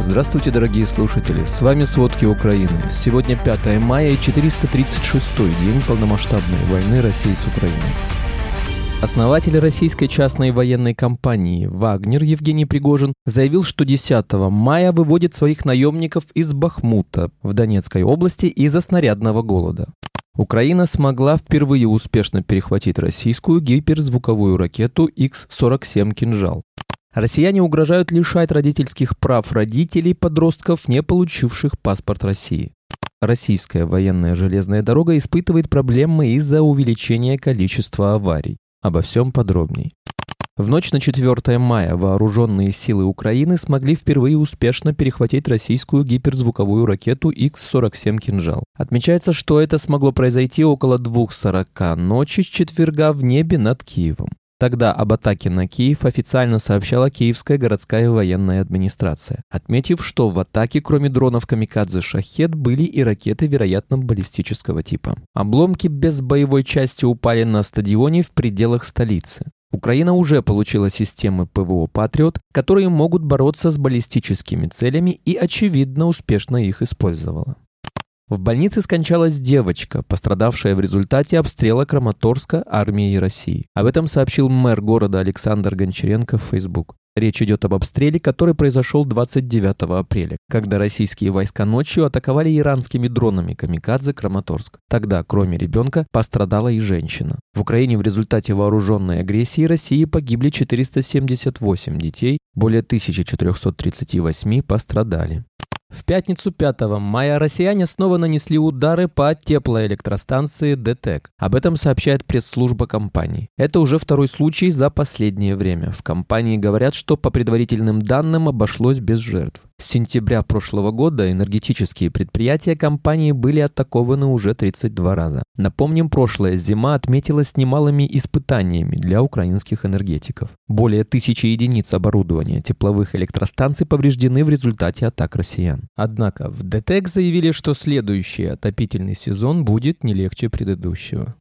Здравствуйте, дорогие слушатели! С вами «Сводки Украины». Сегодня 5 мая и 436-й день полномасштабной войны России с Украиной. Основатель российской частной военной компании «Вагнер» Евгений Пригожин заявил, что 10 мая выводит своих наемников из Бахмута в Донецкой области из-за снарядного голода. Украина смогла впервые успешно перехватить российскую гиперзвуковую ракету X-47 «Кинжал». Россияне угрожают лишать родительских прав родителей подростков, не получивших паспорт России. Российская военная железная дорога испытывает проблемы из-за увеличения количества аварий. Обо всем подробней. В ночь на 4 мая вооруженные силы Украины смогли впервые успешно перехватить российскую гиперзвуковую ракету X-47 «Кинжал». Отмечается, что это смогло произойти около 2.40 ночи с четверга в небе над Киевом. Тогда об атаке на Киев официально сообщала Киевская городская военная администрация, отметив, что в атаке кроме дронов «Камикадзе» «Шахет» были и ракеты, вероятно, баллистического типа. Обломки без боевой части упали на стадионе в пределах столицы. Украина уже получила системы ПВО «Патриот», которые могут бороться с баллистическими целями и, очевидно, успешно их использовала. В больнице скончалась девочка, пострадавшая в результате обстрела Краматорска армией России. Об этом сообщил мэр города Александр Гончаренко в Facebook. Речь идет об обстреле, который произошел 29 апреля, когда российские войска ночью атаковали иранскими дронами «Камикадзе» Краматорск. Тогда, кроме ребенка, пострадала и женщина. В Украине в результате вооруженной агрессии России погибли 478 детей, более 1438 пострадали. В пятницу 5 мая россияне снова нанесли удары по теплоэлектростанции ДТЭК. Об этом сообщает пресс-служба компании. Это уже второй случай за последнее время. В компании говорят, что по предварительным данным обошлось без жертв. С сентября прошлого года энергетические предприятия компании были атакованы уже 32 раза. Напомним, прошлая зима отметилась немалыми испытаниями для украинских энергетиков. Более тысячи единиц оборудования тепловых электростанций повреждены в результате атак россиян. Однако в ДТЭК заявили, что следующий отопительный сезон будет не легче предыдущего.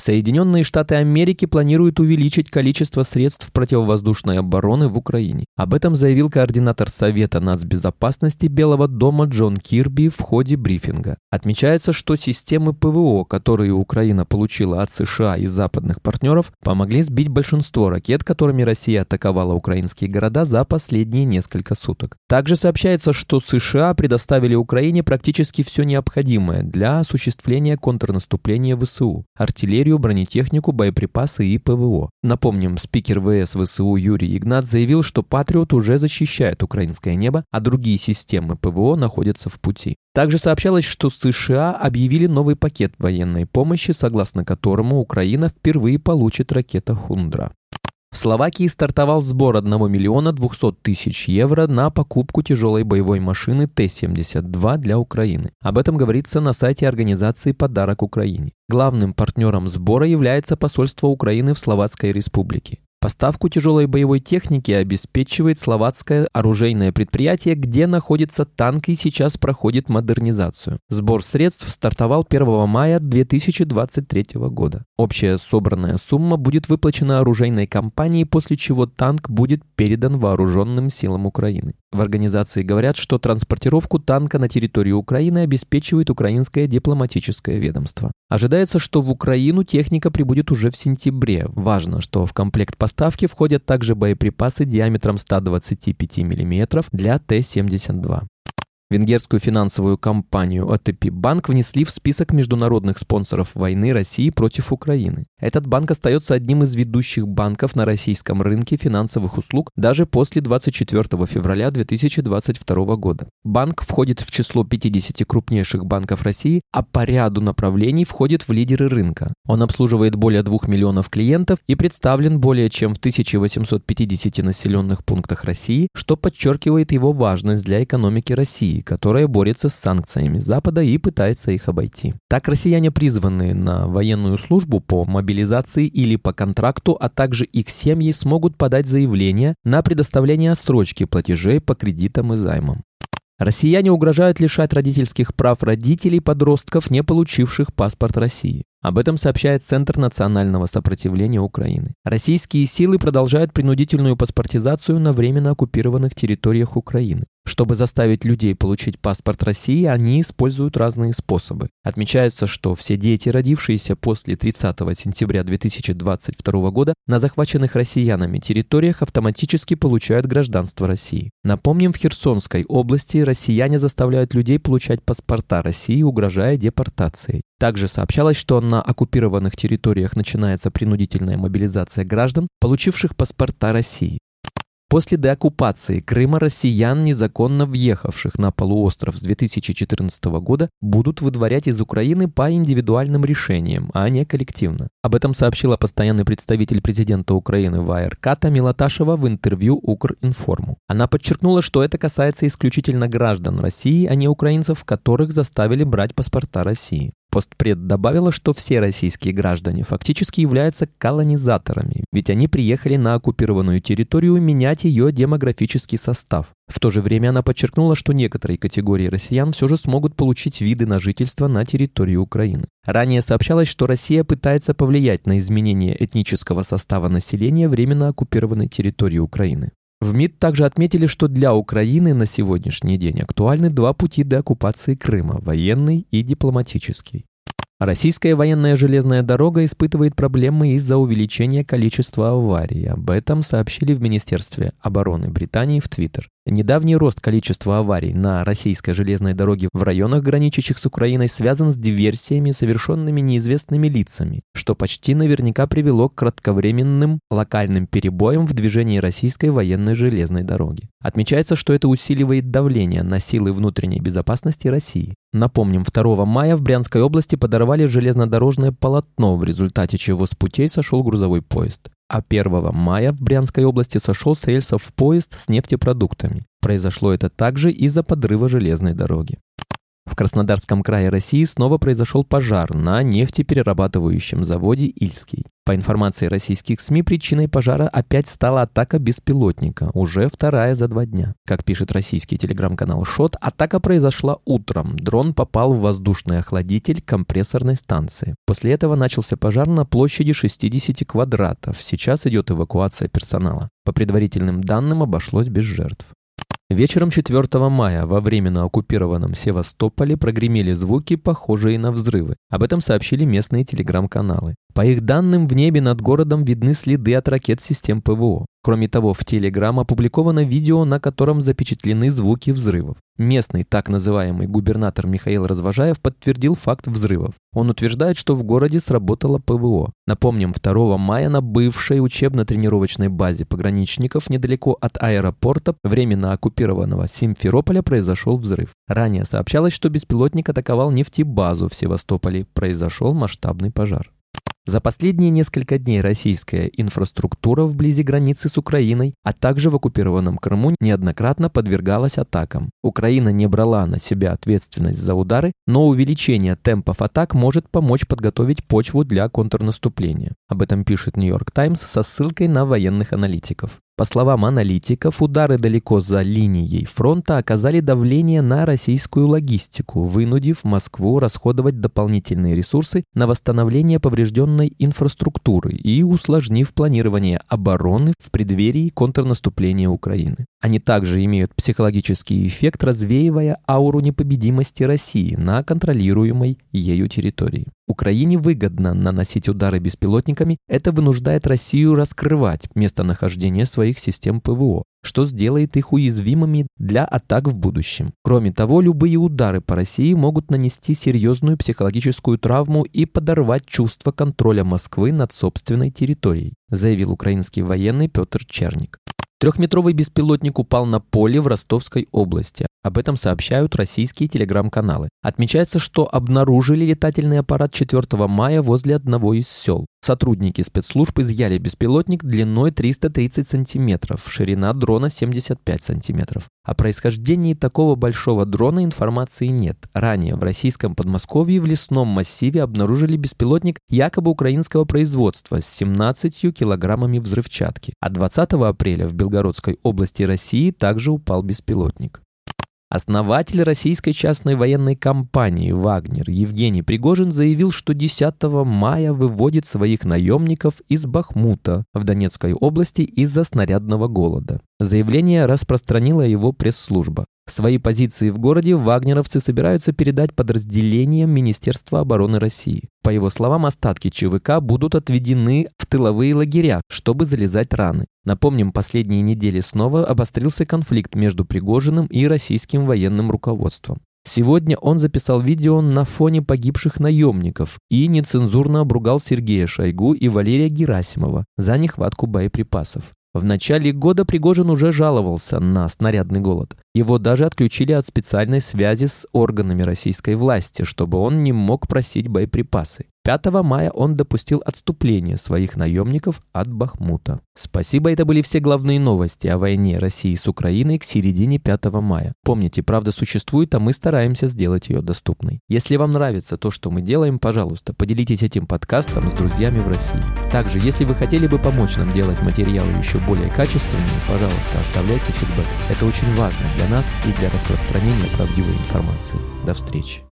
Соединенные Штаты Америки планируют увеличить количество средств противовоздушной обороны в Украине. Об этом заявил координатор Совета нацбезопасности Белого дома Джон Кирби в ходе брифинга. Отмечается, что системы ПВО, которые Украина получила от США и западных партнеров, помогли сбить большинство ракет, которыми Россия атаковала украинские города за последние несколько суток. Также сообщается, что США предоставили Украине практически все необходимое для осуществления контрнаступления ВСУ – артиллерию, артиллерию, бронетехнику, боеприпасы и ПВО. Напомним, спикер ВС ВСУ Юрий Игнат заявил, что «Патриот» уже защищает украинское небо, а другие системы ПВО находятся в пути. Также сообщалось, что США объявили новый пакет военной помощи, согласно которому Украина впервые получит ракета «Хундра». В Словакии стартовал сбор 1 миллиона 200 тысяч евро на покупку тяжелой боевой машины Т-72 для Украины. Об этом говорится на сайте организации «Подарок Украине». Главным партнером сбора является посольство Украины в Словацкой Республике. Поставку тяжелой боевой техники обеспечивает словацкое оружейное предприятие, где находится танк и сейчас проходит модернизацию. Сбор средств стартовал 1 мая 2023 года. Общая собранная сумма будет выплачена оружейной компании, после чего танк будет передан вооруженным силам Украины. В организации говорят, что транспортировку танка на территорию Украины обеспечивает украинское дипломатическое ведомство. Ожидается, что в Украину техника прибудет уже в сентябре. Важно, что в комплект поставки входят также боеприпасы диаметром 125 мм для Т-72. Венгерскую финансовую компанию АТП Банк внесли в список международных спонсоров войны России против Украины. Этот банк остается одним из ведущих банков на российском рынке финансовых услуг даже после 24 февраля 2022 года. Банк входит в число 50 крупнейших банков России, а по ряду направлений входит в лидеры рынка. Он обслуживает более 2 миллионов клиентов и представлен более чем в 1850 населенных пунктах России, что подчеркивает его важность для экономики России которая борется с санкциями Запада и пытается их обойти. Так россияне, призванные на военную службу по мобилизации или по контракту, а также их семьи смогут подать заявление на предоставление отсрочки платежей по кредитам и займам. Россияне угрожают лишать родительских прав родителей подростков, не получивших паспорт России. Об этом сообщает Центр национального сопротивления Украины. Российские силы продолжают принудительную паспортизацию на временно оккупированных территориях Украины. Чтобы заставить людей получить паспорт России, они используют разные способы. Отмечается, что все дети, родившиеся после 30 сентября 2022 года на захваченных россиянами территориях, автоматически получают гражданство России. Напомним, в Херсонской области россияне заставляют людей получать паспорта России, угрожая депортацией. Также сообщалось, что на оккупированных территориях начинается принудительная мобилизация граждан, получивших паспорта России. После деоккупации Крыма россиян, незаконно въехавших на полуостров с 2014 года, будут выдворять из Украины по индивидуальным решениям, а не коллективно. Об этом сообщила постоянный представитель президента Украины в АРК Тамила в интервью Укринформу. Она подчеркнула, что это касается исключительно граждан России, а не украинцев, которых заставили брать паспорта России. Постпред добавила, что все российские граждане фактически являются колонизаторами, ведь они приехали на оккупированную территорию менять ее демографический состав. В то же время она подчеркнула, что некоторые категории россиян все же смогут получить виды на жительство на территории Украины. Ранее сообщалось, что Россия пытается повлиять на изменение этнического состава населения временно оккупированной территории Украины. В МИД также отметили, что для Украины на сегодняшний день актуальны два пути деоккупации Крыма – военный и дипломатический. Российская военная железная дорога испытывает проблемы из-за увеличения количества аварий. Об этом сообщили в Министерстве обороны Британии в Твиттер. Недавний рост количества аварий на российской железной дороге в районах, граничащих с Украиной, связан с диверсиями, совершенными неизвестными лицами, что почти наверняка привело к кратковременным локальным перебоям в движении российской военной железной дороги. Отмечается, что это усиливает давление на силы внутренней безопасности России. Напомним, 2 мая в Брянской области подорвали железнодорожное полотно, в результате чего с путей сошел грузовой поезд а 1 мая в Брянской области сошел с рельсов поезд с нефтепродуктами. Произошло это также из-за подрыва железной дороги. В Краснодарском крае России снова произошел пожар на нефтеперерабатывающем заводе «Ильский». По информации российских СМИ, причиной пожара опять стала атака беспилотника, уже вторая за два дня. Как пишет российский телеграм-канал ШОТ, атака произошла утром. Дрон попал в воздушный охладитель компрессорной станции. После этого начался пожар на площади 60 квадратов. Сейчас идет эвакуация персонала. По предварительным данным обошлось без жертв. Вечером 4 мая во временно оккупированном Севастополе прогремели звуки, похожие на взрывы. Об этом сообщили местные телеграм-каналы. По их данным, в небе над городом видны следы от ракет систем ПВО. Кроме того, в Телеграм опубликовано видео, на котором запечатлены звуки взрывов. Местный так называемый губернатор Михаил Развожаев подтвердил факт взрывов. Он утверждает, что в городе сработало ПВО. Напомним, 2 мая на бывшей учебно-тренировочной базе пограничников недалеко от аэропорта временно оккупированного Симферополя произошел взрыв. Ранее сообщалось, что беспилотник атаковал нефтебазу в Севастополе. Произошел масштабный пожар. За последние несколько дней российская инфраструктура вблизи границы с Украиной, а также в оккупированном Крыму неоднократно подвергалась атакам. Украина не брала на себя ответственность за удары, но увеличение темпов атак может помочь подготовить почву для контрнаступления. Об этом пишет Нью-Йорк Таймс со ссылкой на военных аналитиков. По словам аналитиков, удары далеко за линией фронта оказали давление на российскую логистику, вынудив Москву расходовать дополнительные ресурсы на восстановление поврежденной инфраструктуры и усложнив планирование обороны в преддверии контрнаступления Украины. Они также имеют психологический эффект, развеивая ауру непобедимости России на контролируемой ею территории. Украине выгодно наносить удары беспилотниками, это вынуждает Россию раскрывать местонахождение своих систем ПВО, что сделает их уязвимыми для атак в будущем. Кроме того, любые удары по России могут нанести серьезную психологическую травму и подорвать чувство контроля Москвы над собственной территорией, заявил украинский военный Петр Черник. Трехметровый беспилотник упал на поле в Ростовской области. Об этом сообщают российские телеграм-каналы. Отмечается, что обнаружили летательный аппарат 4 мая возле одного из сел. Сотрудники спецслужб изъяли беспилотник длиной 330 сантиметров, ширина дрона 75 сантиметров. О происхождении такого большого дрона информации нет. Ранее в российском Подмосковье в лесном массиве обнаружили беспилотник якобы украинского производства с 17 килограммами взрывчатки. А 20 апреля в Белгородской области России также упал беспилотник. Основатель российской частной военной компании «Вагнер» Евгений Пригожин заявил, что 10 мая выводит своих наемников из Бахмута в Донецкой области из-за снарядного голода. Заявление распространила его пресс-служба. Свои позиции в городе вагнеровцы собираются передать подразделениям Министерства обороны России. По его словам, остатки ЧВК будут отведены в тыловые лагеря, чтобы залезать раны. Напомним, последние недели снова обострился конфликт между Пригожиным и российским военным руководством. Сегодня он записал видео на фоне погибших наемников и нецензурно обругал Сергея Шойгу и Валерия Герасимова за нехватку боеприпасов. В начале года Пригожин уже жаловался на снарядный голод. Его даже отключили от специальной связи с органами российской власти, чтобы он не мог просить боеприпасы. 5 мая он допустил отступление своих наемников от Бахмута. Спасибо, это были все главные новости о войне России с Украиной к середине 5 мая. Помните, правда существует, а мы стараемся сделать ее доступной. Если вам нравится то, что мы делаем, пожалуйста, поделитесь этим подкастом с друзьями в России. Также, если вы хотели бы помочь нам делать материалы еще более качественными, пожалуйста, оставляйте фидбэк. Это очень важно для нас и для распространения правдивой информации. До встречи.